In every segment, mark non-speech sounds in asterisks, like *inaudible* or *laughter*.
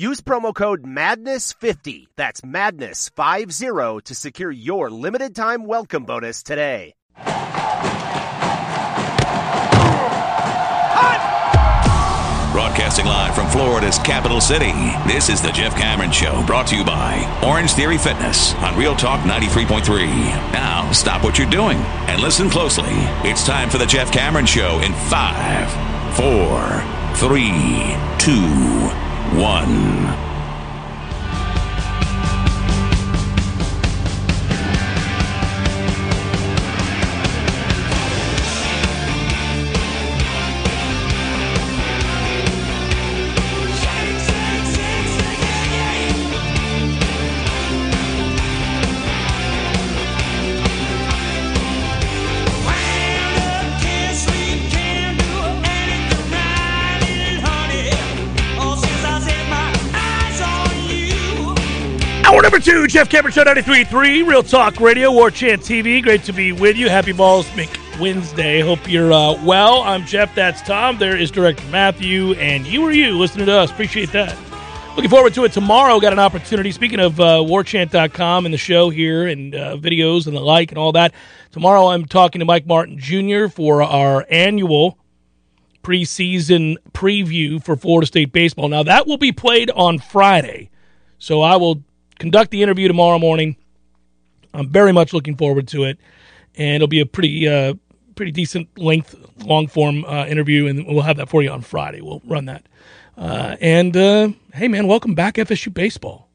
Use promo code MADNESS50, that's MADNESS50, to secure your limited time welcome bonus today. Broadcasting live from Florida's capital city, this is the Jeff Cameron Show, brought to you by Orange Theory Fitness on Real Talk 93.3. Now, stop what you're doing and listen closely. It's time for the Jeff Cameron Show in five, four, three, two, one. Number two, Jeff Cameron Show 93.3, Real Talk Radio, War Chant TV. Great to be with you. Happy Balls Wednesday. Hope you're uh, well. I'm Jeff. That's Tom. There is Director Matthew, and you are you listening to us. Appreciate that. Looking forward to it tomorrow. Got an opportunity. Speaking of uh, warchant.com and the show here and uh, videos and the like and all that, tomorrow I'm talking to Mike Martin Jr. for our annual preseason preview for Florida State baseball. Now, that will be played on Friday. So I will conduct the interview tomorrow morning. I'm very much looking forward to it, and it'll be a pretty uh, pretty decent length, long form uh, interview, and we'll have that for you on Friday. We'll run that. Uh, and uh, hey, man, welcome back FSU baseball.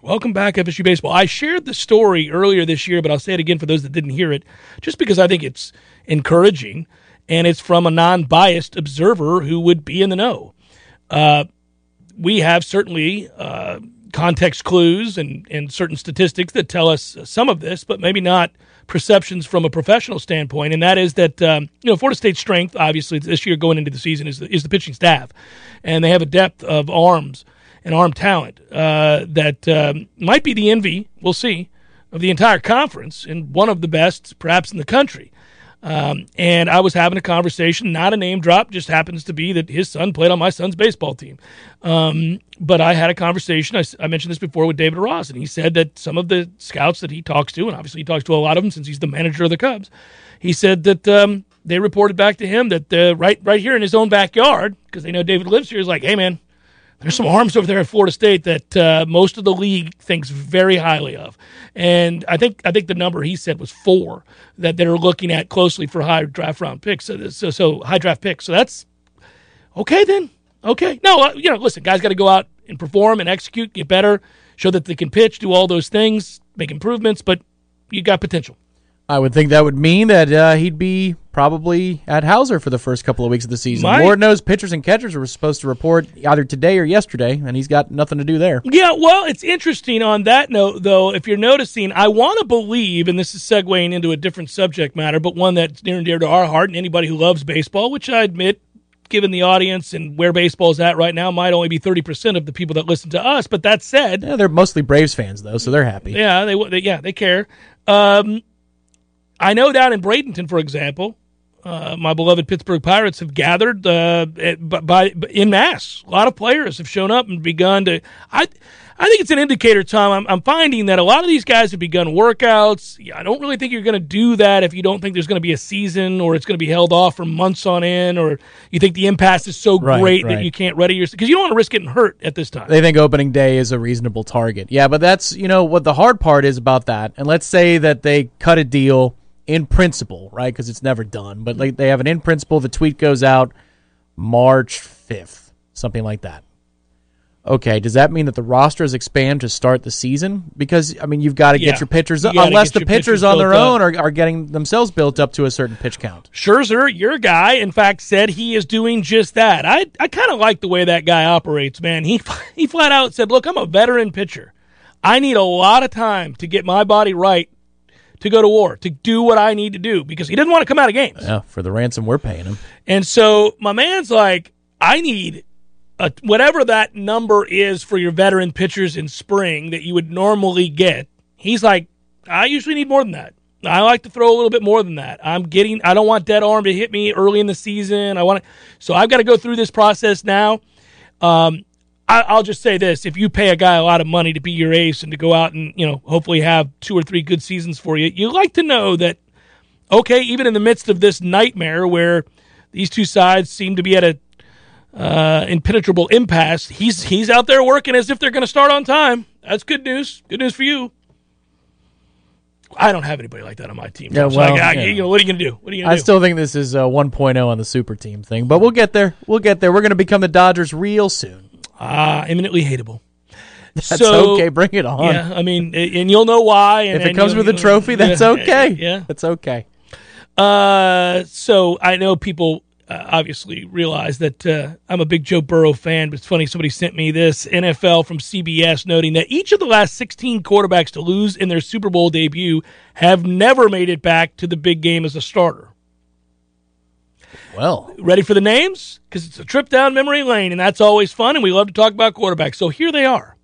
Welcome back FSU baseball. I shared the story earlier this year, but I'll say it again for those that didn't hear it, just because I think it's encouraging, and it's from a non-biased observer who would be in the know. Uh, we have certainly uh, context clues and, and certain statistics that tell us some of this, but maybe not perceptions from a professional standpoint. And that is that um, you know Florida State's strength, obviously, this year going into the season is the, is the pitching staff, and they have a depth of arms and arm talent uh, that um, might be the envy. We'll see of the entire conference and one of the best, perhaps in the country. Um, and I was having a conversation, not a name drop, just happens to be that his son played on my son's baseball team. Um, but I had a conversation, I, I, mentioned this before with David Ross, and he said that some of the scouts that he talks to, and obviously he talks to a lot of them since he's the manager of the Cubs, he said that um, they reported back to him that uh, right, right here in his own backyard, because they know David lives here, is like, hey, man, there's some arms over there at Florida State that uh, most of the league thinks very highly of, and I think I think the number he said was four that they're looking at closely for high draft round picks. So, so, so high draft picks. So that's okay then. Okay, no, uh, you know, listen, guys got to go out and perform and execute, get better, show that they can pitch, do all those things, make improvements, but you got potential. I would think that would mean that uh, he'd be probably at Hauser for the first couple of weeks of the season. My, Lord knows pitchers and catchers were supposed to report either today or yesterday, and he's got nothing to do there. Yeah, well, it's interesting on that note, though. If you're noticing, I want to believe, and this is segueing into a different subject matter, but one that's near and dear to our heart and anybody who loves baseball, which I admit given the audience and where baseball's at right now, might only be 30% of the people that listen to us. But that said, yeah, they're mostly Braves fans, though, so they're happy. Yeah, they, they yeah, they care. Um, I know down in Bradenton, for example, uh, my beloved Pittsburgh Pirates have gathered uh, by, by in mass. A lot of players have shown up and begun to. I I think it's an indicator, Tom. I'm, I'm finding that a lot of these guys have begun workouts. I don't really think you're going to do that if you don't think there's going to be a season or it's going to be held off for months on end, or you think the impasse is so right, great right. that you can't ready yourself because you don't want to risk getting hurt at this time. They think opening day is a reasonable target. Yeah, but that's you know what the hard part is about that. And let's say that they cut a deal in principle, right? Because it's never done, but like they have an in principle. The tweet goes out March fifth, something like that. Okay, does that mean that the rosters expand to start the season? Because I mean, you've got to Yeah. get your pitchers You unless the pitchers pitchers on their own are, are getting themselves built up to a certain pitch count. Scherzer, your guy, in fact, said he is doing just that. I, I kind of like the way that guy operates, man. He *laughs* he flat out said, "Look, I'm a veteran pitcher. I need a lot of time to get my body right to go to war, to do what I need to do because he doesn't want to come out of games." Yeah, for the ransom we're paying him. And so my man's like, "I need a, whatever that number is for your veteran pitchers in spring that you would normally get." He's like, "I usually need more than that." I like to throw a little bit more than that. I'm getting. I don't want dead arm to hit me early in the season. I want to, so I've got to go through this process now. Um, I, I'll just say this: if you pay a guy a lot of money to be your ace and to go out and you know hopefully have two or three good seasons for you, you like to know that okay, even in the midst of this nightmare where these two sides seem to be at a uh, impenetrable impasse, he's he's out there working as if they're going to start on time. That's good news. Good news for you. I don't have anybody like that on my team. Yeah, So well, I- I- yeah. you know, what are you going to do? What are you I do? still think this is uh, 1.0 on the super team thing, but we'll get there. We'll get there. We're going to become the Dodgers real soon. Ah, eminently hateable. That's So- okay. Bring it on. Yeah, I mean, and you'll know why. And, If it comes with a trophy, *laughs* that's yeah, okay. Yeah. that's okay. Uh, so I know people uh, obviously realize that uh, I'm a big Joe Burrow fan, but it's funny somebody sent me this NFL from CBS noting that each of the last 16 quarterbacks to lose in their Super Bowl debut have never made it back to the big game as a starter. Well, Ready for the names? Because it's a trip down memory lane, and that's always fun, and we love to talk about quarterbacks. So here they are.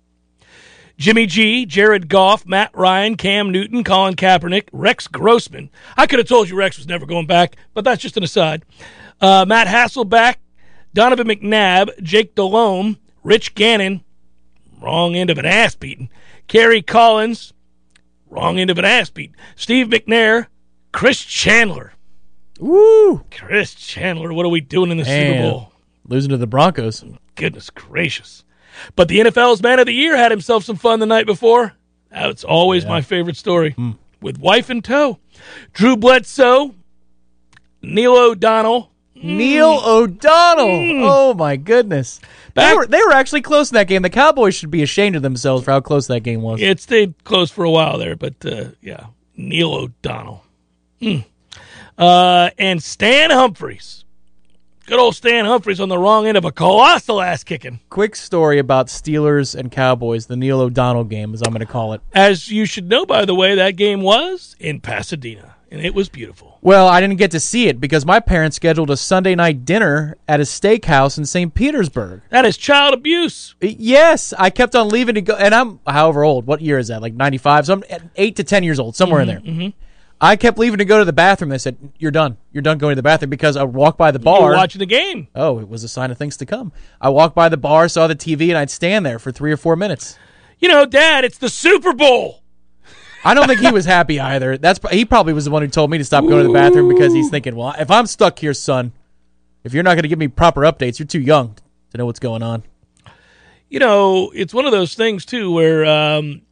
Jimmy G, Jared Goff, Matt Ryan, Cam Newton, Colin Kaepernick, Rex Grossman. I could have told you Rex was never going back, but that's just an aside. Uh, Matt Hasselbeck, Donovan McNabb, Jake Delhomme, Rich Gannon, wrong end of an ass beating, Kerry Collins, wrong end of an ass beat, Steve McNair, Chris Chandler. Woo, Chris Chandler, what are we doing in the Super Bowl? losing to the Broncos. Goodness gracious. But the NFL's Man of the Year had himself some fun the night before. That's always my favorite story. With wife in tow. Drew Bledsoe, Neil O'Donnell. Neil O'Donnell. Oh my goodness. They were, they were actually close in that game. The Cowboys should be ashamed of themselves for how close that game was. It stayed close for a while there, but uh, yeah, Neil O'Donnell. Mm. Uh, and Stan Humphries. Good old Stan Humphries on the wrong end of a colossal ass kicking. Quick story about Steelers and Cowboys, the Neil O'Donnell game, as I'm going to call it. As you should know, by the way, that game was in Pasadena, and it was beautiful. Well, I didn't get to see it because my parents scheduled a Sunday night dinner at a steakhouse in St. Petersburg. That is child abuse. Yes, I kept on leaving to go, and I'm however old. What year is that? Like 95? So I'm eight to 10 years old, somewhere in Mm-hmm, there. I kept leaving to go to the bathroom. They said, You're done. You're done going to the bathroom because I walked by the bar. watching the game. Oh, it was a sign of things to come. I walked by the bar, saw the TV, and I'd stand there for three or four minutes. You know, Dad, it's the Super Bowl. I don't think he was happy either. That's he probably was the one who told me to stop going to the bathroom because he's thinking, well, if I'm stuck here, son, if you're not going to give me proper updates, you're too young to know what's going on. You know, it's one of those things too where um,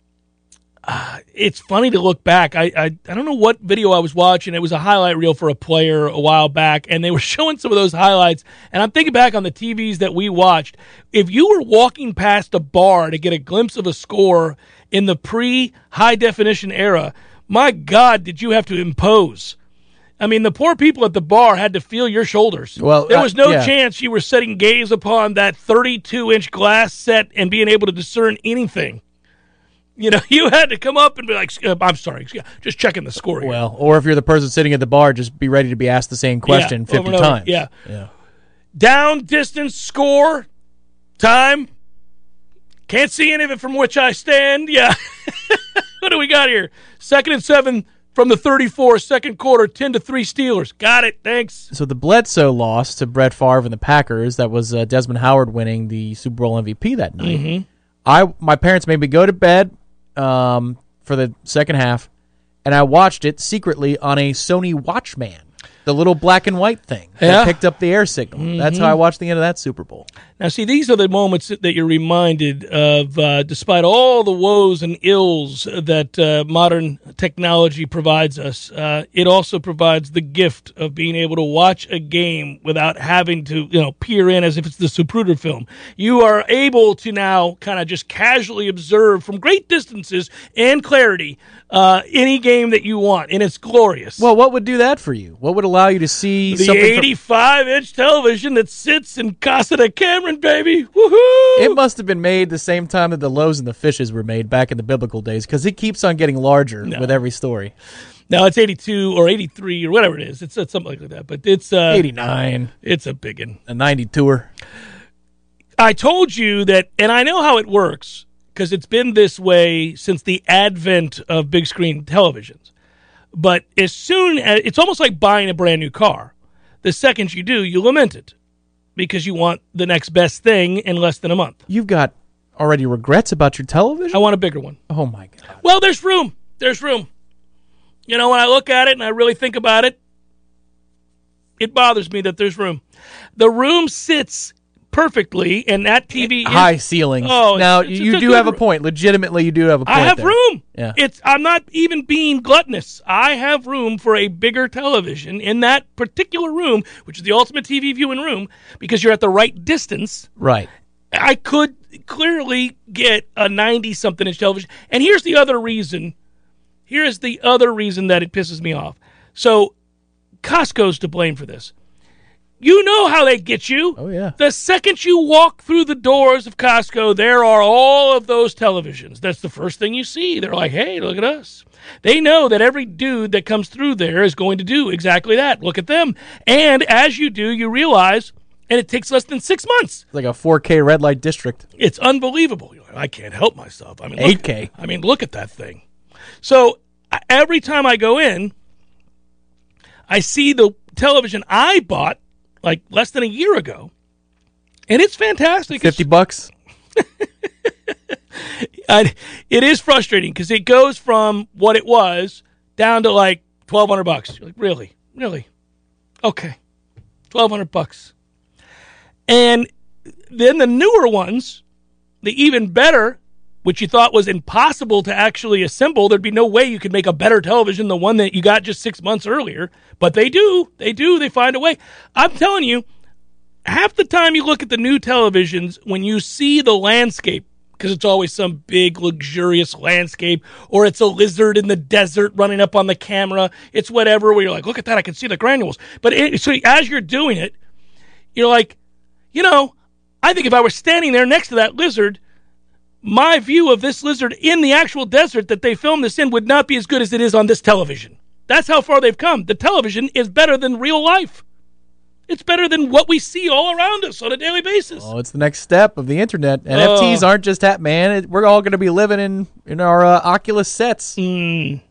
uh, it's funny to look back. I, I I don't know what video I was watching. It was a highlight reel for a player a while back, and they were *laughs* showing some of those highlights. And I'm thinking back on the TVs that we watched. If you were walking past a bar to get a glimpse of a score in the pre high definition era, my God, did you have to impose? I mean, the poor people at the bar had to feel your shoulders. Well, there uh, was no yeah. chance you were setting gaze upon that 32 inch glass set and being able to discern anything. You know, *laughs* you had to come up and be like, "I'm sorry, just checking the score." Here. Well, or if you're the person sitting at the bar, just be ready to be asked the same question Yeah, 50 over. times. Yeah. Yeah. down, distance, score, time. Can't see any of it from which I stand. Yeah. *laughs* what do we got here? Second and seven from the 34, second quarter, 10 to 3 Steelers. Got it. Thanks. So the Bledsoe loss to Brett Favre and the Packers, that was uh, Desmond Howard winning the Super Bowl MVP that night. Mm-hmm. I my parents made me go to bed um, for the second half, and I watched it secretly on a Sony Watchman. the little black and white thing Yeah. that picked up the air signal. That's how I watched the end of that Super Bowl. Now, see, these are the moments that that you're reminded of, uh, despite all the woes and ills that uh, modern technology provides us. Uh, it also provides the gift of being able to watch a game without having to, you know, peer in as if it's the Zapruder film. You are able to now kind of just casually observe from great distances and clarity uh, any game that you want, and it's glorious. Well, what would do that for you? What would allow you to see the 85 inch television that sits in Casa de Baby. Woohoo! it must have been made the same time that the loaves and the fishes were made back in the biblical days because it keeps on getting larger with every story. Now it's 82 or 83 or whatever it is. It's, it's something like that. But it's uh, 89, it's a big one. a 90 tour. I told you that, and I know how it works because it's been this way since the advent of big screen televisions. But as soon as it's almost like buying a brand new car, the second you do, you lament it because you want the next best thing in less than a month. You've got already regrets about your television? I want a bigger one. oh my god. Well, there's room. There's room. You know, when I look at it and I really think about it, it bothers me that there's room. The room sits perfectly, and that TV eh, is, High ceilings. Oh, now it's- it's you do have a point. Legitimately, you do have a point. I have there. room. Yeah. It's I'm not even being gluttonous. I have room for a bigger television in that particular room, which is the ultimate TV viewing room, because you're at the right distance. Right. I could clearly get a 90 something inch television. And here's the other reason. Here's the other reason that it pisses me off. So Costco's to blame for this. You know how they get you. Oh, yeah. The second you walk through the doors of Costco, there are all of those televisions. That's the first thing you see. They're like, hey, look at us. They know that every dude that comes through there is going to do exactly that. Look at them. And as you do, you realize, and it takes less than six months. Like a 4K red light district. It's unbelievable. I can't help myself. I mean, look, 8K. I mean, look at that thing. So every time I go in, I see the television I bought like less than a year ago, and it's fantastic. It's- 50 bucks. *laughs* I, it is frustrating because it goes from what it was down to like twelve hundred bucks. You're like, really, really, okay, twelve hundred bucks. And then the newer ones, the even better, which you thought was impossible to actually assemble. There'd be no way you could make a better television than the one that you got just six months earlier. But they do. They do. They find a way. I'm telling you, half the time you look at the new televisions, when you see the landscape, because it's always some big, luxurious landscape, or it's a lizard in the desert running up on the camera. It's whatever, where you're like, look at that, I can see the granules. But it, so as you're doing it, you're like, you know, I think if I were standing there next to that lizard, my view of this lizard in the actual desert that they filmed this in would not be as good as it is on this television. That's how far they've come. The television is better than real life. It's better than what we see all around us on a daily basis. Oh, it's the next step of the internet. NFTs aren't just that, man. It, we're all going to be living in in our uh, Oculus sets. Mm.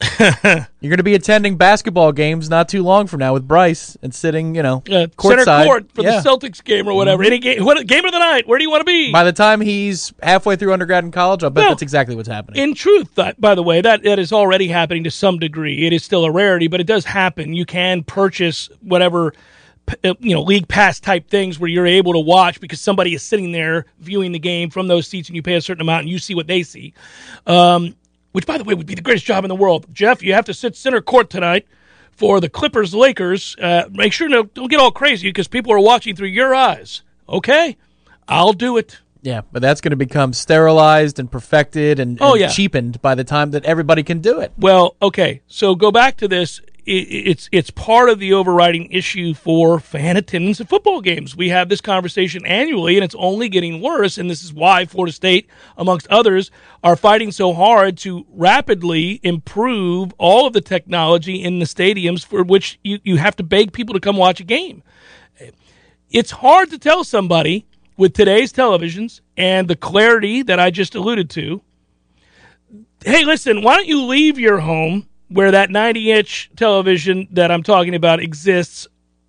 *laughs* You're going to be attending basketball games not too long from now with Bryce and sitting, you know, Uh, center courtside. court for Yeah. The Celtics game or whatever. Any game, what game of the night? Where do you want to be? By the time he's halfway through undergrad and college, I'll bet No. that's exactly what's happening. In truth, that, by the way, that, that is already happening to some degree. It is still a rarity, but it does happen. You can purchase whatever uh, you know league pass type things where you're able to watch because somebody is sitting there viewing the game from those seats, and you pay a certain amount and you see what they see. Um, which, by the way, would be the greatest job in the world. Jeff, you have to sit center court tonight for the Clippers Lakers. Uh, make sure no, don't get all crazy because people are watching through your eyes. Okay, I'll do it. yeah, but that's going to become sterilized and perfected and, Oh, and yeah. cheapened by the time that everybody can do it. Well, okay. So go back to this. It's it's part of the overriding issue for fan attendance at football games. We have this conversation annually, and it's only getting worse. And this is why Florida State, amongst others, are fighting so hard to rapidly improve all of the technology in the stadiums for which you, you have to beg people to come watch a game. It's hard to tell somebody with today's televisions and the clarity that I just alluded to hey, listen, why don't you leave your home where that 90 inch television that I'm talking about exists,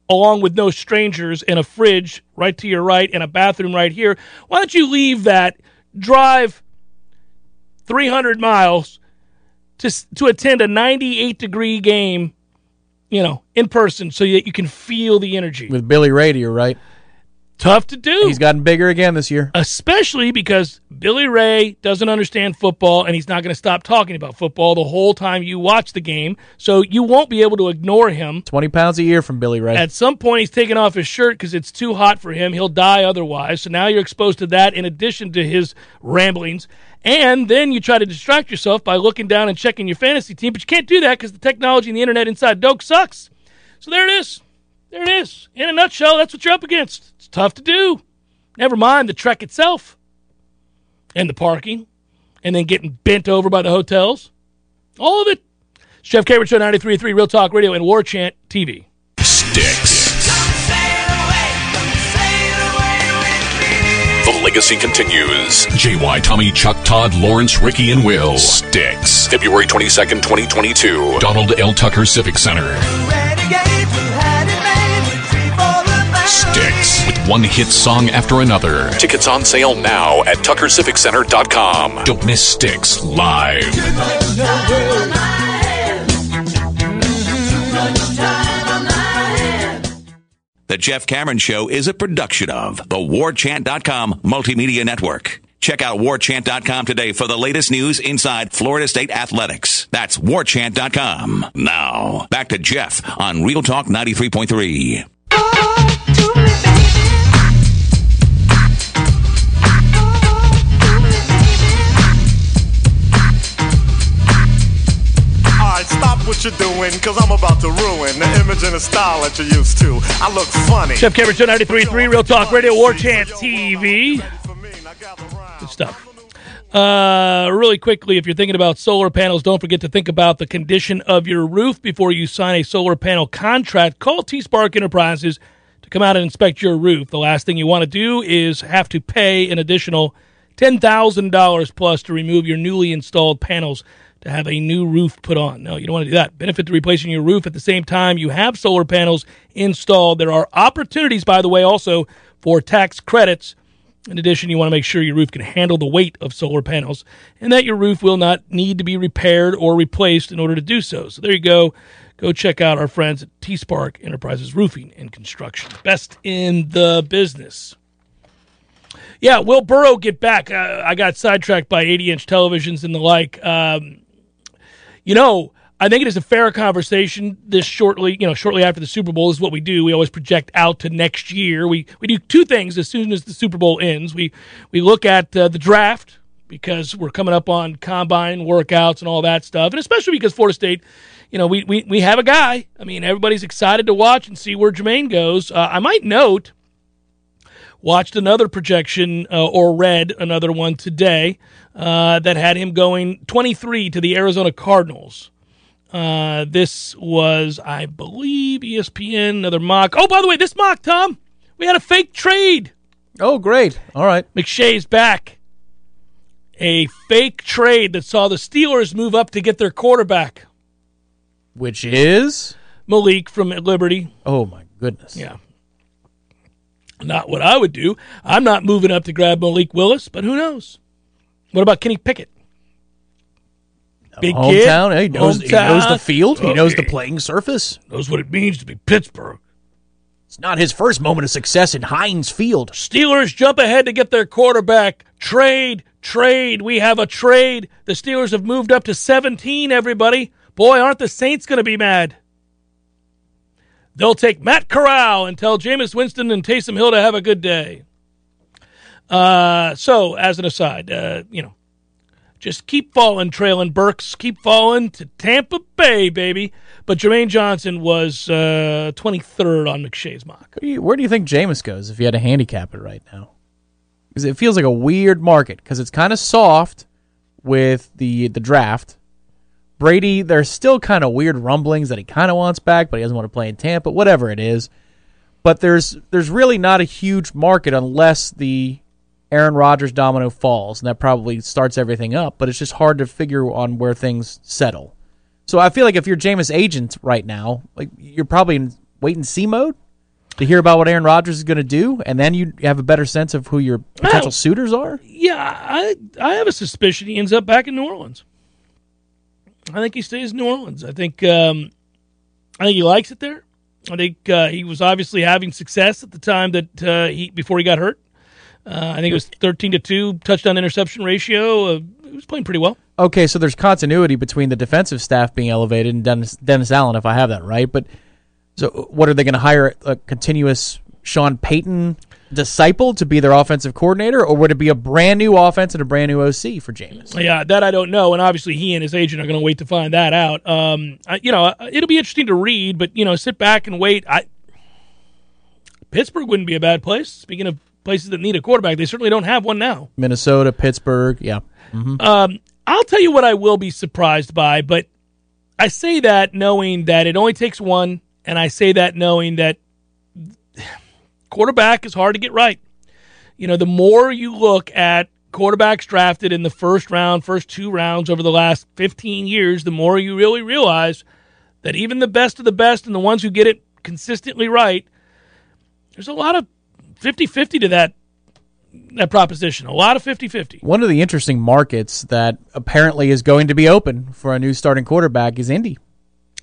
along with no strangers and a fridge right to your right and a bathroom right here? Why don't you leave that, drive 300 miles to, to attend a 98 degree game you know, in person so that you can feel the energy. With Billy your right. Tough to do. He's gotten bigger again this year. Especially because Billy Ray doesn't understand football and he's not going to stop talking about football the whole time you watch the game. So you won't be able to ignore him. 20 pounds a year from Billy Ray. At some point, he's taking off his shirt because it's too hot for him. He'll die otherwise. So now you're exposed to that in addition to his ramblings. And then you try to distract yourself by looking down and checking your fantasy team, but you can't do that because the technology and the internet inside Doak sucks. So there it is. There it is. In a nutshell, that's what you're up against. It's tough to do. Never mind the trek itself and the parking and then getting bent over by the hotels. All of it. It's Jeff Cameron Show 93.3 Real Talk Radio and War Chant TV. Styx. The legacy continues. JY, Tommy, Chuck, Todd, Lawrence, Ricky, and Will. Styx. February 22nd, 2022. Donald L. Tucker Civic Center. Styx with one hit song after another. Tickets on sale now at tuckerciviccenter.com. Don't miss Styx live. The Jeff Cameron Show is a production of the WarChant.com Multimedia Network. Check out warchant.com today for the latest news inside Florida State athletics. That's warchant.com. Now, back to Jeff on Real Talk 93.3. stop what you're doing, cause I'm about to ruin the image and the style that you're used to. I look funny. Jeff Cameron, 93.3 Real Talk Radio, War Chant TV. Good stuff. Uh, really quickly, if you're thinking about solar panels, don't forget to think about the condition of your roof before you sign a solar panel contract. Call T Spark Enterprises to come out and inspect your roof. The last thing you want to do is have to pay an additional $10,000 plus to remove your newly installed panels to have a new roof put on. No, you don't want to do that. Benefit to replacing your roof at the same time you have solar panels installed. There are opportunities, by the way, also for tax credits. In addition, you want to make sure your roof can handle the weight of solar panels and that your roof will not need to be repaired or replaced in order to do so. So there you go. Go check out our friends at T Spark Enterprises Roofing and Construction. Best in the business. Yeah, will Burrow get back? Uh, I got sidetracked by 80 inch televisions and the like. Um, you know, I think it is a fair conversation. This shortly, you know, shortly after the Super Bowl is what we do. We always project out to next year. We we do two things as soon as the Super Bowl ends. We we look at uh, the draft because we're coming up on combine workouts and all that stuff, and especially because Florida State, you know, we we we have a guy. I mean, everybody's excited to watch and see where Jermaine goes. Uh, I might note. Watched another projection uh, or read another one today uh, that had him going 23 to the Arizona Cardinals. Uh, this was, I believe, ESPN, another mock. Oh, by the way, this mock, Tom, we had a fake trade. Oh, great. All right. McShay's back. A fake trade that saw the Steelers move up to get their quarterback. Which is? Malik from Liberty. Oh, my goodness. Yeah. Not what I would do. I'm not moving up to grab Malik Willis, but who knows? What about Kenny Pickett? Big hometown. Kid, he, knows, hometown. he knows the field. Okay. He knows the playing surface. Knows what it means to be Pittsburgh. It's not his first moment of success in Heinz Field. Steelers jump ahead to get their quarterback. Trade, trade. We have a trade. The Steelers have moved up to 17, everybody. Boy, aren't the Saints going to be mad. They'll take Matt Corral and tell Jameis Winston and Taysom Hill to have a good day. Uh, so, as an aside, uh, you know, just keep falling, Treylon Burks. Keep falling to Tampa Bay, baby. But Jermaine Johnson was uh, 23rd on McShay's mock. Where do you think Jameis goes if you had to handicap it right now? Because it feels like a weird market because it's kind of soft with the the draft. Brady, there's still kind of weird rumblings that he kind of wants back, but he doesn't want to play in Tampa. Whatever it is, but there's there's really not a huge market unless the Aaron Rodgers domino falls, and that probably starts everything up. But it's just hard to figure on where things settle. So I feel like if you're Jameis agent right now, like you're probably in wait and see mode to hear about what Aaron Rodgers is going to do, and then you have a better sense of who your potential suitors are. Yeah, I I have a suspicion he ends up back in New Orleans. I think he stays in New Orleans. I think um, I think he likes it there. I think uh, he was obviously having success at the time that uh, he before he got hurt. Uh, I think it was thirteen to two touchdown interception ratio. Uh, he was playing pretty well. Okay, so there's continuity between the defensive staff being elevated and Dennis, Dennis Allen, if I have that right. But so, what are they going to hire a continuous Sean Payton disciple to be their offensive coordinator, or would it be a brand new offense and a brand new OC for Jameis? Yeah, that I don't know, and obviously he and his agent are going to wait to find that out. Um, I, you know, it'll be interesting to read, but you know, sit back and wait. I Pittsburgh wouldn't be a bad place. Speaking of places that need a quarterback, they certainly don't have one now. Minnesota, Pittsburgh, yeah. Um, I'll tell you what I will be surprised by, but I say that knowing that it only takes one, and I say that knowing that quarterback is hard to get right. You know, the more you look at quarterbacks drafted in the first round, first two rounds over the last 15 years, the more you really realize that even the best of the best and the ones who get it consistently right, there's a lot of 50 50 to that that proposition. A lot of 50 50. One of the interesting markets that apparently is going to be open for a new starting quarterback is Indy.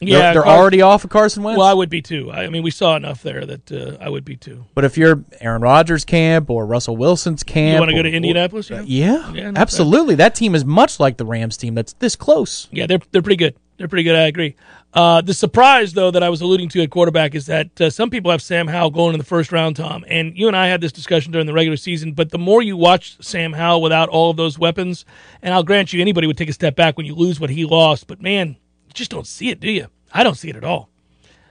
Yeah, they're, they're Car- already off of Carson Wentz. Well, I would be too. I I mean, we saw enough there that uh, I would be too. but if you're Aaron Rodgers' camp or Russell Wilson's camp, You want to go to Indianapolis? Yeah, Yeah, Yeah, absolutely. That team is much like the Rams team. That's this close. yeah, they're they're pretty good. They're pretty good. I agree. Uh, the surprise, though, that I was alluding to at quarterback is that uh, some people have Sam Howell going in the first round, Tom. And you and I had this discussion during the regular season. But the more you watch Sam Howell without all of those weapons, and I'll grant you, anybody would take a step back when you lose what he lost. But man, you just don't see it, do you? I don't see it at all.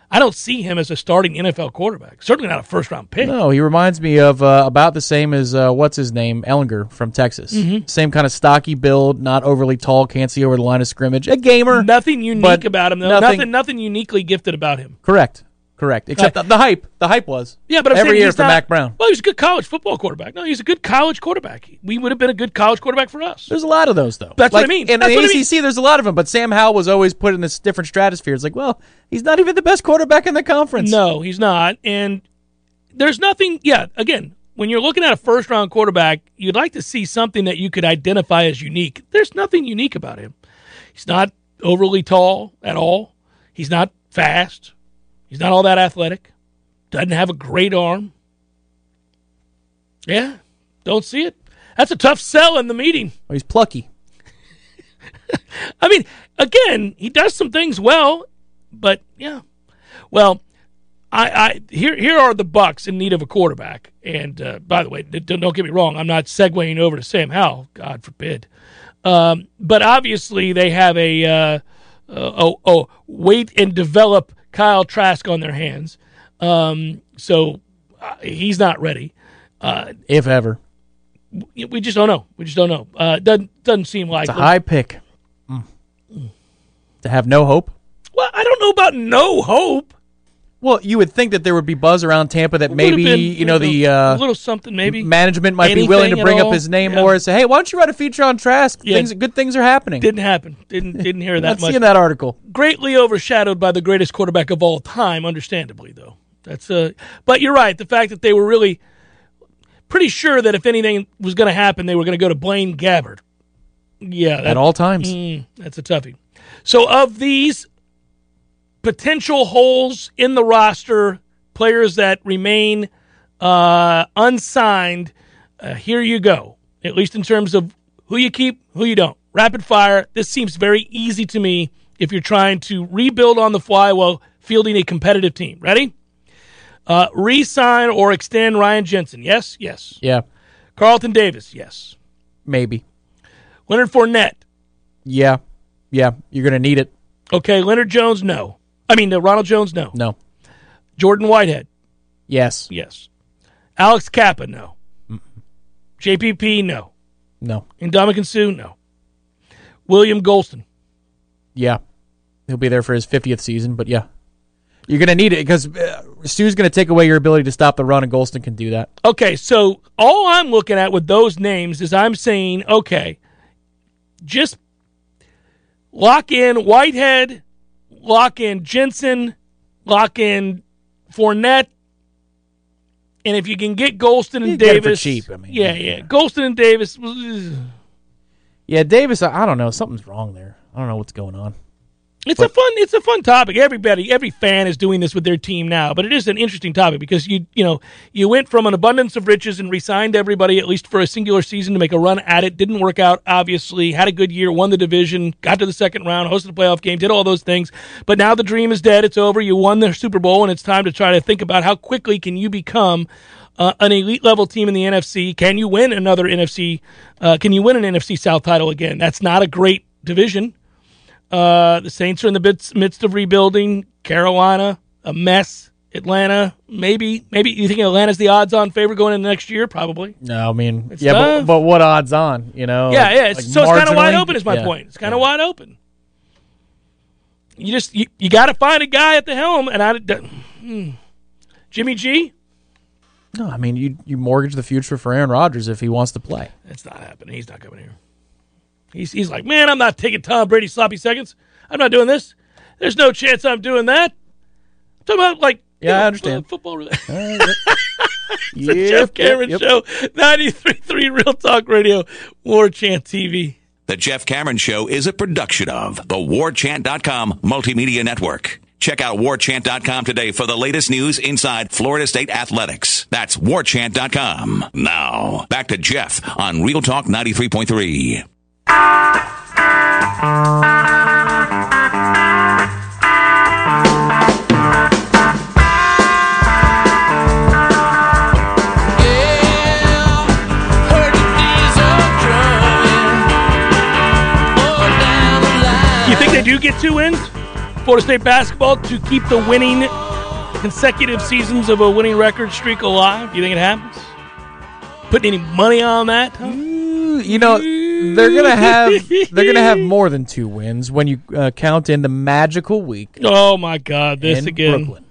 I don't see him as a starting NFL quarterback. Certainly not a first round pick. No, he reminds me of uh, about the same as uh, what's his name, Ehlinger from Texas. Mm-hmm. Same kind of stocky build, not overly tall, can't see over the line of scrimmage. A gamer, Nothing unique about him, though. nothing- Nothing, nothing uniquely gifted about him. correct, correct. Except the, the hype, the hype was Yeah, but I'm every year for not- Mack Brown. Well, he's a good college football quarterback. No, he's a good college quarterback. We would have been a good college quarterback for us. There's a lot of those though. That's what I mean. In That's the what I mean. ACC, there's a lot of them, but Sam Howell was always put in this different stratosphere. It's like, well, he's not even the best quarterback in the conference. No, he's not. And there's nothing. Yeah, again, when you're looking at a first round quarterback, you'd like to see something that you could identify as unique. There's nothing unique about him. He's not overly tall at all. He's not fast. He's not all that athletic. Doesn't have a great arm. Yeah, don't see it. That's a tough sell in the meeting. Oh, he's plucky. *laughs* I mean, again, he does some things well, but yeah. Well, I, I here here are the Bucks in need of a quarterback. And uh, by the way, don't get me wrong, I'm not segueing over to Sam Howell. God forbid. Um, but obviously, they have a uh, uh, oh, oh wait and develop Kyle Trask on their hands. Um, so uh, he's not ready. Uh, If ever. we just don't know. We just don't know. Uh, doesn't doesn't seem like It's a high pick. Mm. To have no hope. Well, I don't know about no hope. Well, you would think that there would be buzz around Tampa that maybe been, you know the a uh, little something maybe. management might be willing to bring up his name Yeah. more and say, "Hey, why don't you write a feature on Trask? Yeah. Things, good things are happening." Didn't happen. Didn't didn't hear *laughs* that Not much. seeing that article. Greatly overshadowed by the greatest quarterback of all time. Understandably, though. That's uh. But you're right. The fact that they were really pretty sure that if anything was going to happen, they were going to go to Blaine Gabbert. Yeah, that, At all times. Mm, that's a toughie. So, of these potential holes in the roster, players that remain uh, unsigned, uh, here you go. At least in terms of who you keep, who you don't. Rapid fire. This seems very easy to me if you're trying to rebuild on the fly while fielding a competitive team. Ready? Uh, re-sign or extend Ryan Jensen. Yes, yes. Yeah, Carlton Davis. Yes. maybe. Leonard Fournette. Yeah, yeah. You're gonna need it. Okay. Leonard Jones. No. I mean, uh, Ronald Jones. No. No. Jordan Whitehead. Yes. Yes. Alex Cappa, no. JPP, no. No. Ndamukong Suh, no. William Gholston. Yeah. He'll be there for his 50th season, but yeah. You're going to need it because uh, Stu's going to take away your ability to stop the run, and Gholston can do that. Okay, so all I'm looking at with those names is I'm saying, okay, just lock in Whitehead, lock in Jensen, lock in Fournette, and if you can get Gholston and You get it for Davis, cheap, I mean, yeah, yeah. yeah, Gholston and Davis. Yeah, Davis, I, I don't know. Something's wrong there. I don't know what's going on. It's a fun it's a fun topic. Everybody, every fan is doing this with their team now, but it is an interesting topic because you you know you went from an abundance of riches and resigned everybody at least for a singular season to make a run at it. Didn't work out, obviously. Had a good year, won the division, got to the second round, hosted a playoff game, did all those things. But now the dream is dead. It's over. You won the Super Bowl, and it's time to try to think about how quickly can you become uh, an elite level team in the NFC. Can you win another NFC? Uh, can you win an NFC South title again? That's not a great division. Uh, the Saints are in the midst, midst of rebuilding. Carolina, a mess. Atlanta, maybe, maybe you think Atlanta's the odds-on favorite going into next year? Probably. No, I mean, It's yeah, but, but what odds on? You know? Yeah, yeah. It's, Like so it's kind of wide open. Is my Yeah. point. It's kind of wide open. You just you, you got to find a guy at the helm, and I, hmm. Jimmy G. No, I mean, you you mortgage the future for Aaron Rodgers if he wants to play. That's not happening. He's not coming here. He's he's like, man, I'm not taking Tom Brady sloppy seconds. I'm not doing this. There's no chance I'm doing that. I'm talking about like you Yeah, I know, understand. football. related. *laughs* Yep, Jeff Cameron yep, yep. Show, 93.3 Real Talk Radio, War Chant TV. The Jeff Cameron Show is a production of the warchant.com multimedia network. Check out warchant.com today for the latest news inside Florida State athletics. That's warchant.com. Now, back to Jeff on Real Talk 93.3. You think they do get two wins? Florida State basketball to keep the winning consecutive seasons of a winning record streak alive? Do you think it happens? Putting any money on that? Huh? You know, they're gonna *laughs* have they're gonna have more than two wins when you uh, count in the magical week Oh my God! This in again. Brooklyn.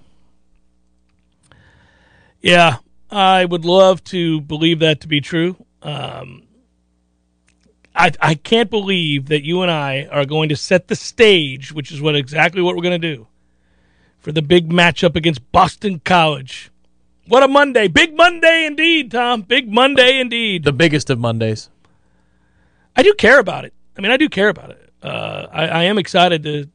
Yeah, I would love to believe that to be true. Um, I I can't believe that you and I are going to set the stage, which is what exactly what we're going to do for the big matchup against Boston College. What a Monday! Big Monday indeed, Tom. Big Monday indeed. The biggest of Mondays. I do care about it. I mean, I do care about it. Uh, I, I am excited to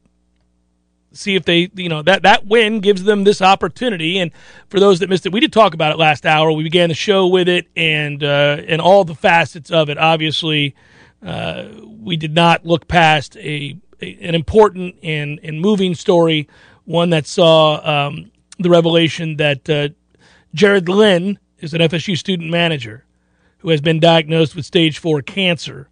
see if they, you know, that that win gives them this opportunity. And for those that missed it, we did talk about it last hour. We began the show with it, and uh, and all the facets of it. Obviously, uh, we did not look past a, a an important and and moving story, one that saw um, the revelation that uh, Jared Lynn is an FSU student manager who has been diagnosed with stage four cancer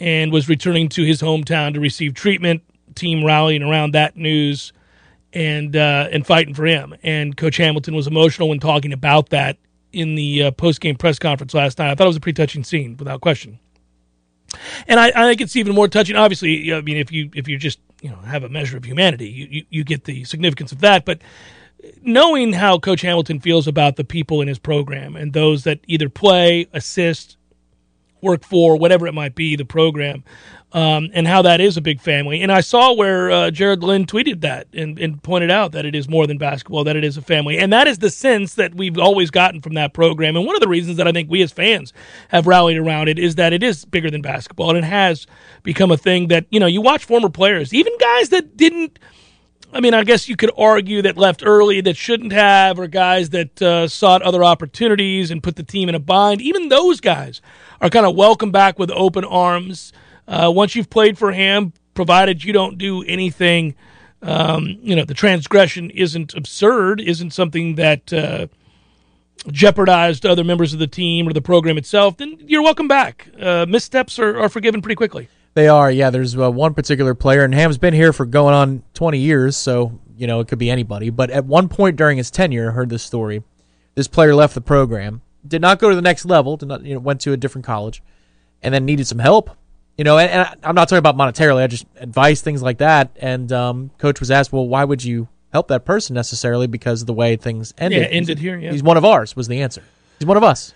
and was returning to his hometown to receive treatment. Team rallying around that news and uh, and fighting for him. And Coach Hamilton was emotional when talking about that in the uh, post game press conference last night. I thought it was a pretty touching scene, without question. And I, I think it's even more touching. Obviously, I mean, if you if you just you know have a measure of humanity, you, you, you get the significance of that. But knowing how Coach Hamilton feels about the people in his program and those that either play, assist, work for, whatever it might be, the program, um, and how that is a big family. And I saw where uh, Jared Lynn tweeted that and, and pointed out that it is more than basketball, that it is a family. And that is the sense that we've always gotten from that program. And one of the reasons that I think we as fans have rallied around it is that it is bigger than basketball and it has become a thing that, you know, you watch former players, even guys that didn't. I mean, I guess you could argue that left early that shouldn't have, or guys that uh, sought other opportunities and put the team in a bind. Even those guys are kind of welcome back with open arms. Uh, once you've played for him, provided you don't do anything, um, you know, the transgression isn't absurd, isn't something that uh, jeopardized other members of the team or the program itself, then you're welcome back. Uh, missteps are, are forgiven pretty quickly. They are, yeah. There's uh, one particular player, and Ham's been here for going on 20 years, so you know it could be anybody. But at one point during his tenure, I heard this story. This player left the program, did not go to the next level, did not, you know, went to a different college, and then needed some help. You know, and, and I'm not talking about monetarily. I just advice things like that. And um, coach was asked, "Well, why would you help that person necessarily? Because of the way things ended. Yeah, ended here, yeah. He's one of ours. Was the answer. He's one of us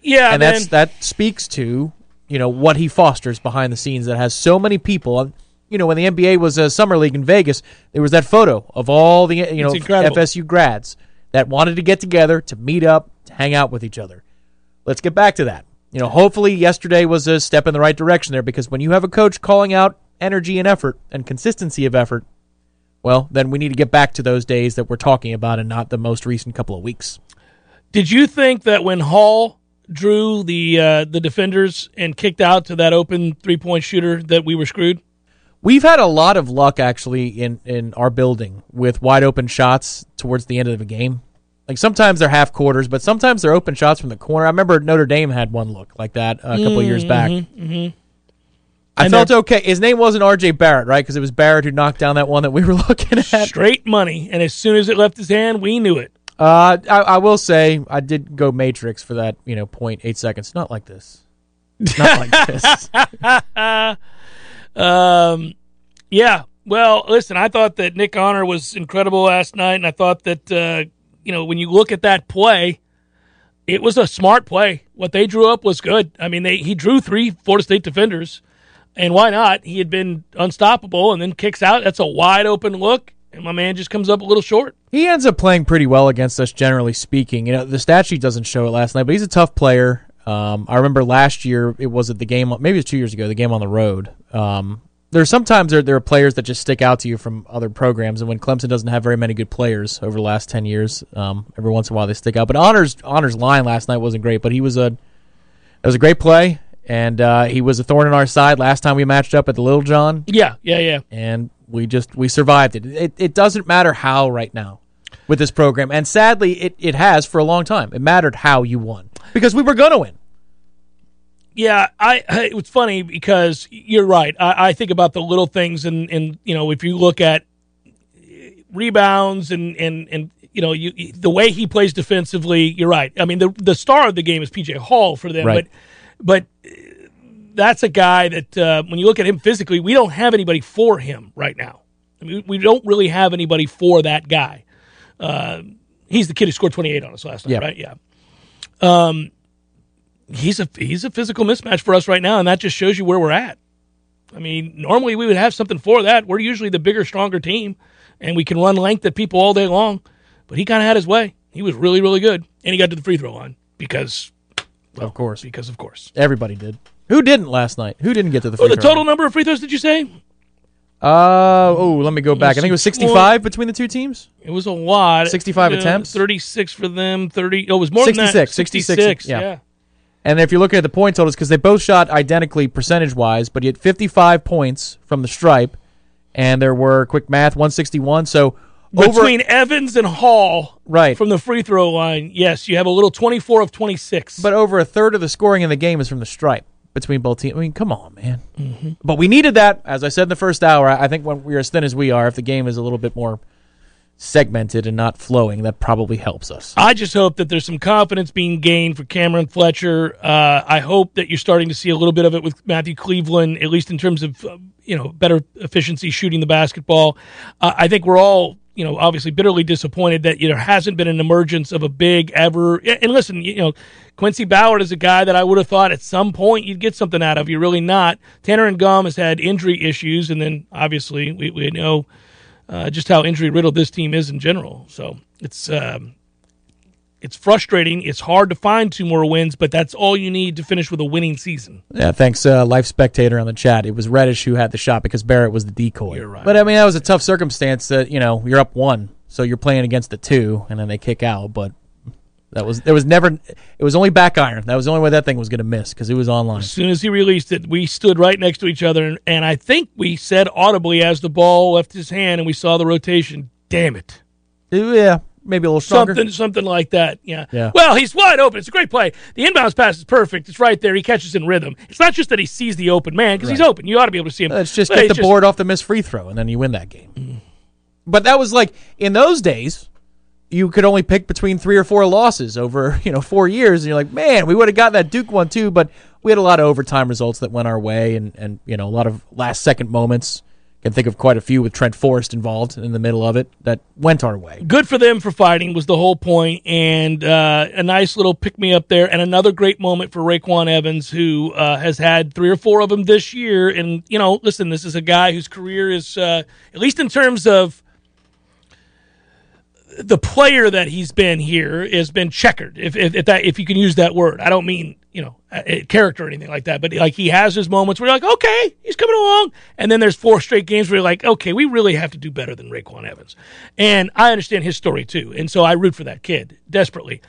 Yeah, and man. that's that speaks to you know what he fosters behind the scenes that has so many people. Um, you know when the NBA was a summer league in Vegas there was that photo of all the you know FSU grads that wanted to get together to meet up to hang out with each other. Let's get back to that. You know hopefully yesterday was a step in the right direction there because when you have a coach calling out energy and effort and consistency of effort, well, then we need to get back to those days that we're talking about and not the most recent couple of weeks. Did you think that when Hall drew the uh, the defenders and kicked out to that open three point shooter that we were screwed? We've had a lot of luck actually in in our building with wide open shots towards the end of the game. Like sometimes they're half quarters, but sometimes they're open shots from the corner. I remember Notre Dame had one look like that a couple of years back. Mm-hmm. I And felt okay. His name wasn't R.J. Barrett, right? Because it was Barrett who knocked down that one that we were *laughs* looking at. Straight money, and as soon as it left his hand, we knew it. Uh, I, I will say I did go Matrix for that, you know, point eight seconds. Not like this. Not like this. *laughs* Um, yeah. Well, listen, I thought that Nick Honor was incredible last night, and I thought that uh, you know when you look at that play, it was a smart play. What they drew up was good. I mean, they he drew three Florida State defenders, and why not? He had been unstoppable, and then kicks out. That's a wide open look, and my man just comes up a little short. He ends up playing pretty well against us, generally speaking. You know, the stat sheet doesn't show it last night, but he's a tough player. Um, I remember last year it was at the game, maybe it was two years ago, the game on the road. Um, there's sometimes there, there are players that just stick out to you from other programs, and when Clemson doesn't have very many good players over the last ten years, um, every once in a while they stick out. But honors honors line last night wasn't great, but he was a it was a great play, and uh, he was a thorn in our side last time we matched up at the Littlejohn Yeah, yeah, yeah. and we just we survived it. It it doesn't matter how right now with this program, and sadly, it it has for a long time. It mattered how you won because we were gonna win. Yeah, I, I it was funny because you're right. I, I think about the little things, and and you know, if you look at rebounds and and and you know, you the way he plays defensively, you're right. I mean, the the star of the game is PJ Hall for them, Right. but but that's a guy that uh, when you look at him physically, we don't have anybody for him right now. I mean, we don't really have anybody for that guy. Uh, he's the kid who scored 28 on us last night, Yeah. right? Yeah. Um, he's a he's a physical mismatch for us right now, and that just shows you where we're at. I mean, normally we would have something for that. We're usually the bigger, stronger team, and we can run length at people all day long. But he kind of had his way. He was really, really good, and he got to the free throw line because, Of course, because of course. everybody did. Who didn't last night? Who didn't get to the Oh, free the throw total number of free throws did you say? Uh oh, let me go back. I think it was sixty-five between the two teams. It was a lot. 65 attempts? Thirty-six for them. Thirty. Oh, it was more than that. 66, 66, 66. yeah. yeah. And if you're looking at the point totals, because they both shot identically percentage wise, but he had 55 points from the stripe, and there were quick math 161. So over Between Evans and Hall, Right. from the free throw line, yes, you have a little twenty-four of twenty-six. but over a third of the scoring in the game is from the stripe between both teams. I mean, come on, man. But we needed that, as I said in the first hour. I I think when we're as thin as we are, if the game is a little bit more segmented and not flowing, that probably helps us. I just hope that there's some confidence being gained for Cam'Ron Fletcher. Uh, I hope that you're starting to see a little bit of it with Matthew Cleveland, at least in terms of uh, you know better efficiency shooting the basketball. Uh, I think we're all you know obviously bitterly disappointed that you know, there hasn't been an emergence of a big ever. And listen, you know Quincy Ballard is a guy that I would have thought at some point you'd get something out of. You're really not. Tanor Ngom has had injury issues, and then obviously we we know uh, just how injury riddled this team is in general. So it's um, it's frustrating. It's hard to find two more wins, but that's all you need to finish with a winning season. Yeah, thanks, uh, Life Spectator on the chat. It was Reddish who had the shot because Barrett was the decoy. You're right. But I mean, that was a tough circumstance. That you know, you're up one, so you're playing against the two, and then they kick out. But that was there was never. It was only back iron. That was the only way that thing was going to miss because it was online. As soon as he released it, we stood right next to each other, and, and I think we said audibly as the ball left his hand and we saw the rotation. Damn it! Yeah, maybe a little stronger. Something, something like that. Yeah. Yeah. Well, he's wide open. It's a great play. The inbounds pass is perfect. It's right there. He catches in rhythm. It's not just that he sees the open man because he's open. You ought to be able to see him. Let's just But get the board off the missed free throw, and then you win that game. Mm-hmm. But that was like in those days, you could only pick between three or four losses over *laughs* you know four years, and you're like, man, we would have got that Duke one too. But we had a lot of overtime results that went our way, and and you know a lot of last second moments. Can think of quite a few with Trent Forrest involved in the middle of it that went our way. good for them for fighting was the whole point, and uh, a nice little pick me up there, and another great moment for RayQuan Evans, who uh, has had three or four of them this year. And you know, listen, this is a guy whose career is, uh, at least in terms of the player that he's been here, has been checkered. If, if, if that if you can use that word, I don't mean you know uh, uh, character or anything like that, but like he has his moments where you're like, okay, he's coming along, and then there's four straight games where you're like, okay, we really have to do better than RayQuan Evans, and I understand his story too, and so I root for that kid desperately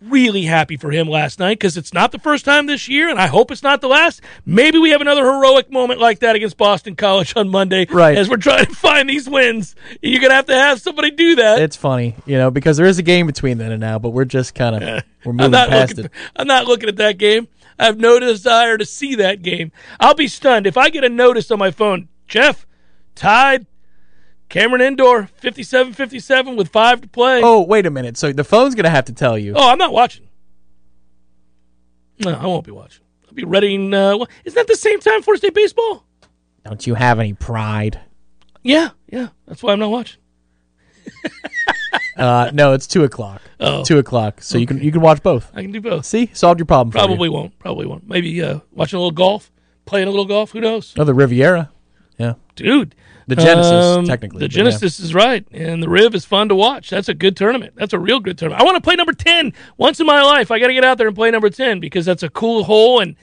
really happy for him last night because it's not the first time this year, and I hope it's not the last. Maybe we have another heroic moment like that against Boston College on Monday, Right. As we're trying to find these wins, you're gonna have to have somebody do that. It's funny, you know, because there is a game between then and now, but we're just kind of we're moving past looking. it. I'm not looking at that game. I have no desire to see that game. I'll be stunned if I get a notice on my phone. Jeff tied. Cameron Indoor 57-57 with five to play. Oh, wait a minute. So the phone's gonna have to tell you. Oh, I'm not watching. No, I won't be watching. I'll be reading. Uh, isn't that the same time Florida State baseball? Don't you have any pride? Yeah, yeah. That's why I'm not watching. *laughs* Uh, no, it's two o'clock. Oh. Two o'clock. So you can you can watch both. I can do both. See, solved your problem. for you. Probably won't. Probably won't. Maybe uh, watching a little golf, playing a little golf. Who knows, Oh, the Riviera. Yeah, dude? The Genesis Um, technically. The but yeah. Genesis is right, and the Riv is fun to watch. That's a good tournament. That's a real good tournament. I want to play number ten once in my life. I got to get out there and play number ten because that's a cool hole, and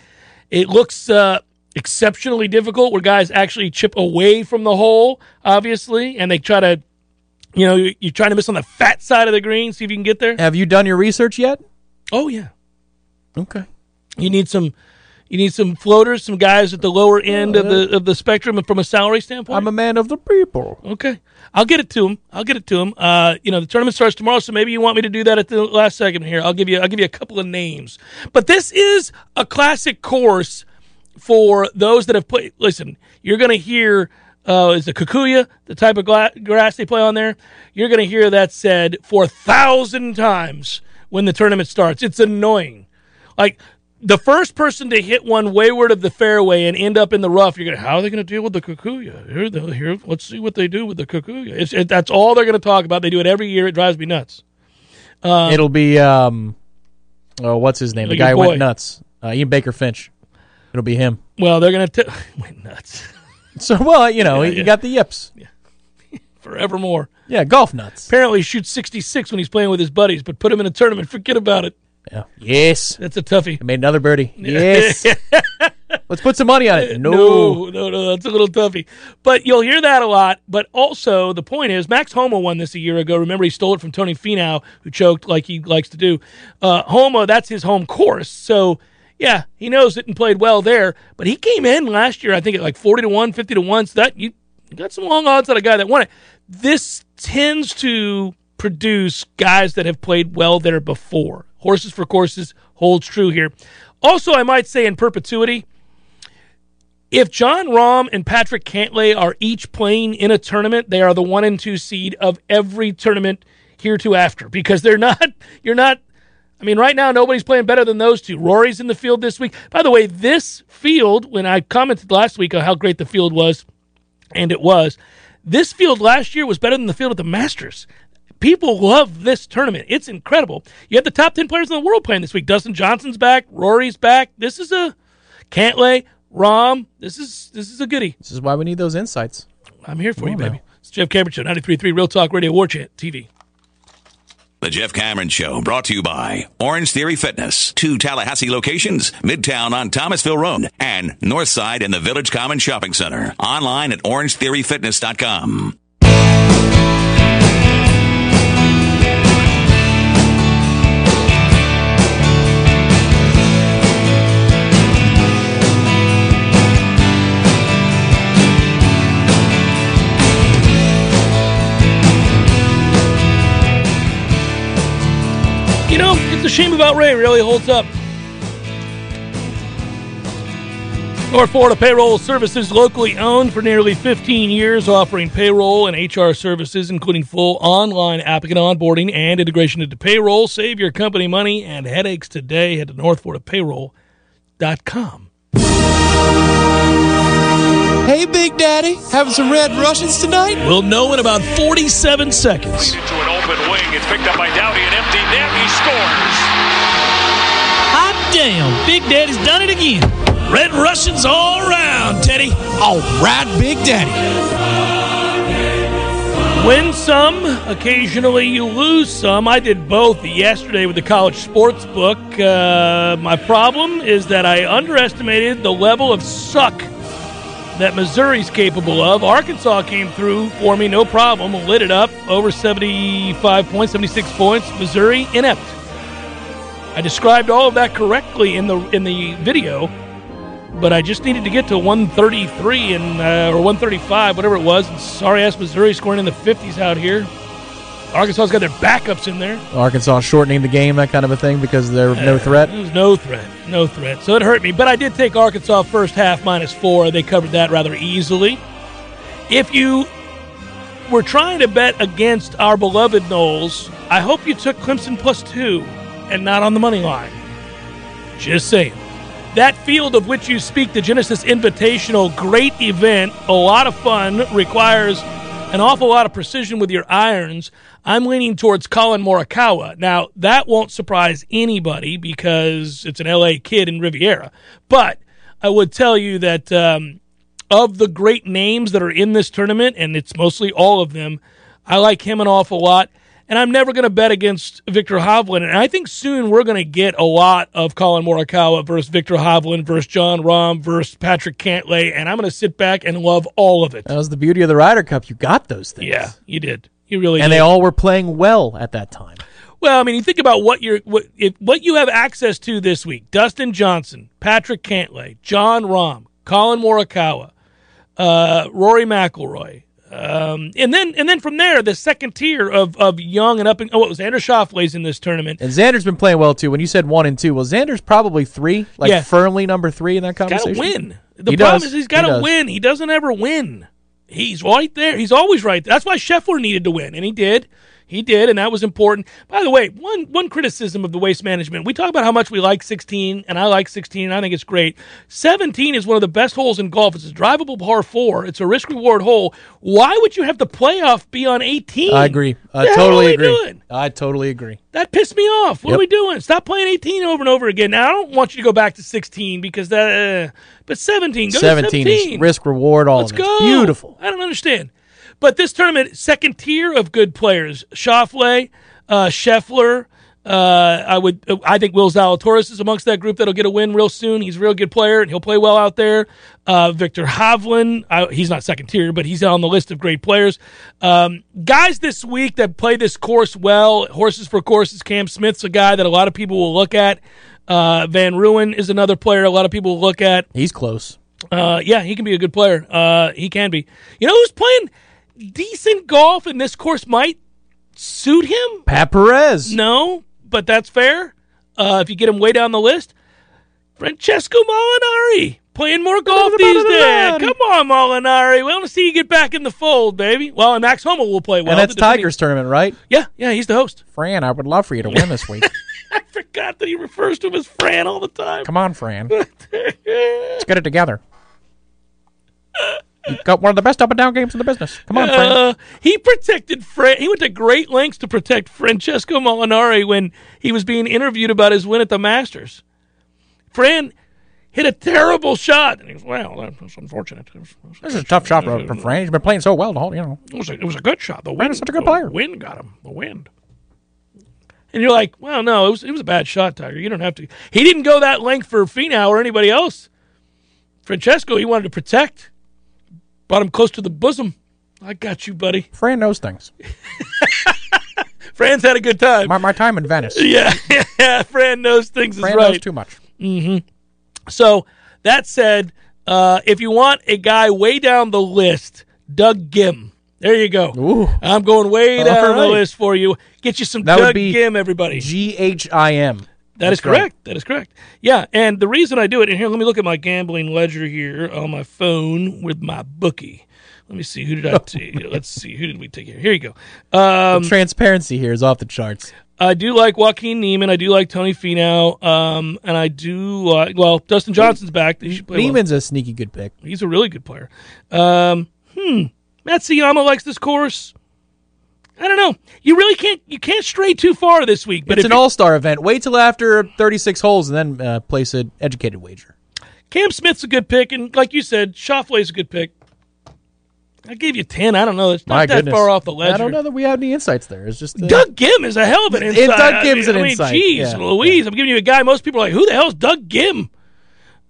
it looks uh, exceptionally difficult. Where guys actually chip away from the hole, obviously, and they try to, you know, you're trying to miss on the fat side of the green, see if you can get there. Have you done your research yet? Oh yeah, Okay. you need some. You need some floaters, some guys at the lower end of the of the spectrum from a salary standpoint. I'm a man of the people. Okay, I'll get it to him. I'll get it to him. Uh, you know, the tournament starts tomorrow, so maybe you want me to do that at the last second here. I'll give you. I'll give you a couple of names. But this is a classic course for those that have played. Listen, you're going to hear. Uh, is the Kikuyu the type of gla- grass they play on there? You're going to hear that said for a thousand times when the tournament starts. It's annoying. Like the first person to hit one wayward of the fairway and end up in the rough, you're gonna. How are they gonna deal with the Kikuyu? Here, the, here. Let's see what they do with the. It's, it, that's all they're gonna talk about. They do it every year. It drives me nuts. It'll be um, oh, what's his name? The guy boy. went nuts. Uh, Ian Baker Finch. It'll be him. Well, they're gonna. T- *laughs* wait, nuts. So well, you know, Yeah, he yeah. got the yips. Yeah. *laughs* Forevermore. Yeah, golf nuts. Apparently, he shoots 66 when he's playing with his buddies, but put him in a tournament. Forget about it. Yeah. Yes. That's a toughie. I made another birdie. *laughs* Yes. Let's put some money on it. No. No, no, no, that's a little toughy. But you'll hear that a lot. But also, the point is, Max Homa won this a year ago. Remember, he stole it from Tony Finau, who choked like he likes to do. Uh, Homa, that's his home course. So, yeah, he knows it and played well there. But he came in last year, I think, at like 40 to 1, 50 to 1. So that you, you got some long odds on a guy that won it. This tends to produce guys that have played well there before. Horses for courses holds true here. Also, I might say in perpetuity, if Jon Rahm and Patrick Cantlay are each playing in a tournament, they are the one and two seed of every tournament hereafter because they're not, *laughs* you're not, I mean, right now, nobody's playing better than those two. Rory's in the field this week. By the way, this field, when I commented last week on how great the field was, and it was, this field last year was better than the field at the Masters. People love this tournament. It's incredible. You have the top 10 players in the world playing this week. Dustin Johnson's back. Rory's back. This is a Cantlay, Rahm. This is this is a goodie. This is why we need those insights. I'm here for you, on now. baby. It's Jeff Cameron Show, 93.3 Real Talk Radio, War Chant TV. The Jeff Cameron Show brought to you by Orange Theory Fitness. Two Tallahassee locations, Midtown on Thomasville Road and Northside in the Village Common Shopping Center. Online at orangetheoryfitness.com. shame about Ray. Really holds up. North Florida Payroll Services, locally owned for nearly 15 years, offering payroll and HR services, including full online applicant onboarding and integration into payroll. Save your company money and headaches today. Head to northfloridapayroll.com. Hey, Big Daddy, having some red Russians tonight? We'll know in about 47 seconds. into an open wing. It's picked up by Dowdy, an empty net. He scores. Hot damn, Big Daddy's done it again. Red Russians all around, Teddy. All right, Big Daddy. win some, occasionally you lose some. I did both yesterday with the college sports book. Uh, my problem is that I underestimated the level of suck that Missouri's capable of. Arkansas came through for me, no problem, lit it up over 75 points, 76 points. Missouri inept. I described all of that correctly in the in the video, but I just needed to get to 133 and uh, or 135, whatever it was. Sorry ass Missouri scoring in the 50s out here. Arkansas's got their backups in there. Arkansas shortening the game, that kind of a thing, because they're no threat. There's no threat, no threat. So it hurt me, but I did take Arkansas first half minus four. They covered that rather easily. If you were trying to bet against our beloved Noles, I hope you took Clemson plus two and not on the money line. Just saying. That field of which you speak, the Genesis Invitational, great event, a lot of fun, requires an awful lot of precision with your irons. I'm leaning towards Collin Morikawa. Now, that won't surprise anybody because it's an LA kid in Riviera. But I would tell you that um, of the great names that are in this tournament, and it's mostly all of them, I like him an awful lot. And I'm never going to bet against Viktor Hovland. And I think soon we're going to get a lot of Collin Morikawa versus Viktor Hovland versus Jon Rahm versus Patrick Cantlay. And I'm going to sit back and love all of it. That was the beauty of the Ryder Cup. You got those things. Yeah, you did. You really and did. they all were playing well at that time. Well, I mean, you think about what you're what if what you have access to this week: Dustin Johnson, Patrick Cantlay, Jon Rahm, Collin Morikawa, uh, Rory McIlroy, um, and then and then from there, the second tier of of young and up and oh, it was Xander Schauffele's in this tournament. And Xander's been playing well too. When you said one and two, well, Xander's probably three, like Yeah. firmly number three in that conversation. Got to win. The He problem does. is he's got to does. win. He doesn't ever win. He's right there. He's always right. there. That's why Scheffler needed to win, and he did. He did, and that was important. By the way, one one criticism of the waste management. We talk about how much we like 16, and I like 16, and I think it's great. 17 is one of the best holes in golf. It's a drivable par four. It's a risk reward hole. Why would you have the playoff be on 18? I agree. I totally are we agree. doing? I totally agree. That pissed me off. What Yep. are we doing? Stop playing 18 over and over again. Now I don't want you to go back to 16 because that. Uh, but 17, go to 17 is risk reward all Let's go. Beautiful. I don't understand. But this tournament, second tier of good players: Schauffele, uh, Scheffler. Uh, I would. I think Will Zalatoris is amongst that group that'll get a win real soon. He's a real good player and he'll play well out there. Uh, Viktor Hovland. I, he's not second tier, but he's on the list of great players. Um, guys this week that play this course well. Horses for courses. Cam Smith's a guy that a lot of people will look at. Uh, Van Rooyen is another player a lot of people will look at. He's close. Uh, yeah, he can be a good player. Uh, he can be. You know who's playing decent golf and this course might suit him? Pat Perez. No, but that's fair. Uh, if you get him way down the list, Francesco Molinari playing more golf these days. Come on, Molinari. We want to see you get back in the fold, baby. Well, and Max Homa will play well. and that's Tiger's tournament, right? Yeah, yeah, he's the host. Fran, I would love for you to win this week. *laughs* I forgot that he refers to him as Fran all the time. Come on, Fran. *laughs* Let's get it together. *laughs* You've got one of the best up and down games in the business. Come on, Fran. Uh, he protected Fran. He went to great lengths to protect Francesco Molinari when he was being interviewed about his win at the Masters. Fran hit a terrible shot, and he goes, "Well, that was unfortunate. It was, it was- This is a tough shot for, for Fran. He's been playing so well the whole, you know. it was a, it was a good shot. The Fran wind, is such a good the player. wind got him. The wind." And you're like, "Well, no, it was it was a bad shot, Tiger. You don't have to." He didn't go that length for Finau or anybody else. Francesco, he wanted to protect. Brought him close to the bosom. I got you, buddy. Fran knows things. *laughs* Fran's had a good time. My, my time in Venice. *laughs* Yeah, yeah. Fran knows things Fran is right. knows too much. Mm-hmm. So that said, uh, if you want a guy way down the list, Doug Ghim. There you go. Ooh. I'm going way down the list for you. Get you some That would Doug be Ghim, everybody. G H I M. That is That's right. correct. That is correct. Yeah, and the reason I do it, and here, let me look at my gambling ledger here on my phone with my bookie. Let me see. Who did I *laughs* take? Let's see. Who did we take here? Here you go. Um, Transparency here is off the charts. I do like Joaquin Niemann. I do like Tony Finau. Um, and I do like, well, Dustin Johnson's back. Play well. Niemann's a sneaky good pick. He's a really good player. Um, hmm. Matsuyama likes this course. I don't know. You really can't you can't stray too far this week. But it's an all star event. Wait till after 36 holes and then uh, place an educated wager. Cam Smith's a good pick, and like you said, Schauffele's a good pick. I gave you ten. I don't know. It's not My that goodness. far off the ledger. I don't know that we have any insights there. It's just uh, Doug Ghim is a hell of an insight. Doug I Ghim's mean, an I mean, insight. Geez, Yeah, Louise, I'm giving you a guy. Most people are like, "Who the hell's Doug Ghim?"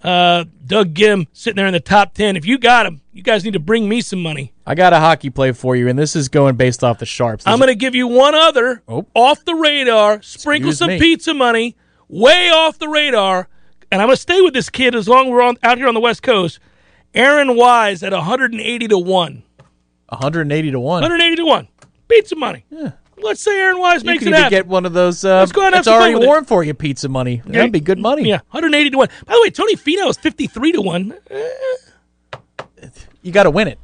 Uh, Doug Ghim sitting there in the top ten. If you got him, you guys need to bring me some money. I got a hockey play for you, and this is going based off the sharps. I'm going to give you one other Oh. off the radar. Sprinkle Excuse some me. pizza money, way off the radar, and I'm going to stay with this kid as long as we're on, out here on the West Coast. Aaron Wise at 180 to one. 180 to one. 180 to one. Pizza money. Let's say Aaron Wise You makes it even happen. get one of those. Uh, Let's go ahead and have it's some fun already with it. warm for you. Pizza money. That'd be good money. Yeah, 180 to one. By the way, Tony Finau is 53 to one. Eh, You got to win it.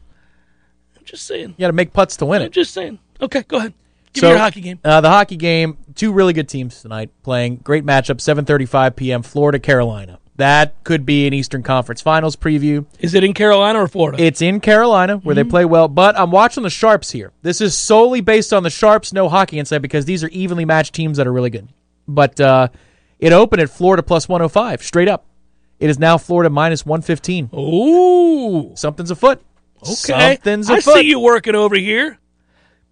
I'm just saying. You got to make putts to win it. I'm it. just saying. Okay, go ahead. Give me your hockey game. Uh, the hockey game. Two really good teams tonight playing. Great matchup. 7:35 p.m. Florida Carolina. That could be an Eastern Conference Finals preview. Is it in Carolina or Florida? It's in Carolina where Mm-hmm. they play well, but I'm watching the Sharps here. This is solely based on the Sharps, no hockey insight, because these are evenly matched teams that are really good. But uh, it opened at Florida plus 105, straight up. It is now Florida minus 115. Ooh. Something's afoot. Okay. Something's I see you working over here.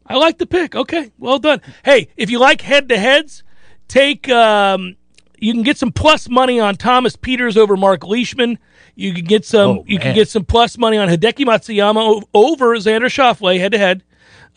I like the pick. Okay. Well done. Hey, if you like head to heads, take um you can get some plus money on Thomas Pieters over Mark Leishman. You can get some Oh, you can get some plus money on Hideki Matsuyama over Xander Schauffele head to head.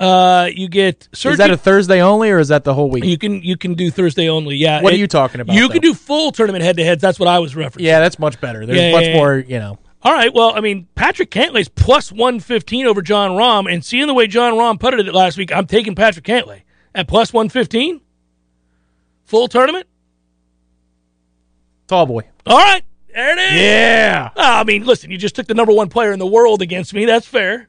Uh you get Sergey Is that a Thursday only, or is that the whole week? you can you can do Thursday only. Yeah. What are you talking about, You though? can do full tournament head to heads. That's what I was referencing. yeah, that's much better. There's Yeah, much yeah. more, you know. All right. Well, I mean, Patrick Cantlay's plus 115 over Jon Rahm, and seeing the way Jon Rahm putted it last week, I'm taking Patrick Cantlay at plus 115. Full tournament? Tall boy. All right. There it is. Yeah. Ah, I mean, listen, you just took the number one player in the world against me. That's fair.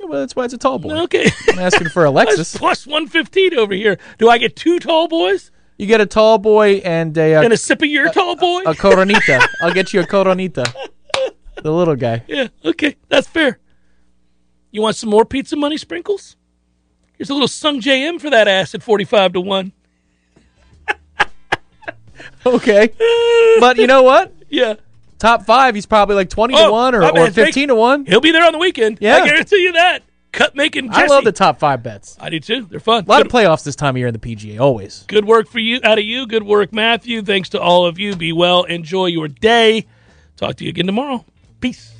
Yeah, well, that's why it's a tall boy. Okay. I'm asking for Alexis. *laughs* plus 115 over here. Do I get two tall boys You get a tall boy and a, uh, and a sip of your tall boy? a coronita. I'll get you a coronita. *laughs* The little guy. Yeah, okay, that's fair. You want some more pizza money sprinkles? Here's a little Sungjae Im for that ass at 45 to 1. *laughs* Okay. But you know what? *laughs* Yeah. Top five, he's probably like 20 to Oh, 1 or, my or man, 15 thank- to 1. He'll be there on the weekend. Yeah. I guarantee you that. Cut making Jesse. I love the top five bets. I do too. They're fun. A lot good, of playoffs this time of year in the PGA, always. good work for you out of you. Good work, Matthew. Thanks to all of you. Be well. Enjoy your day. Talk to you again tomorrow. Peace.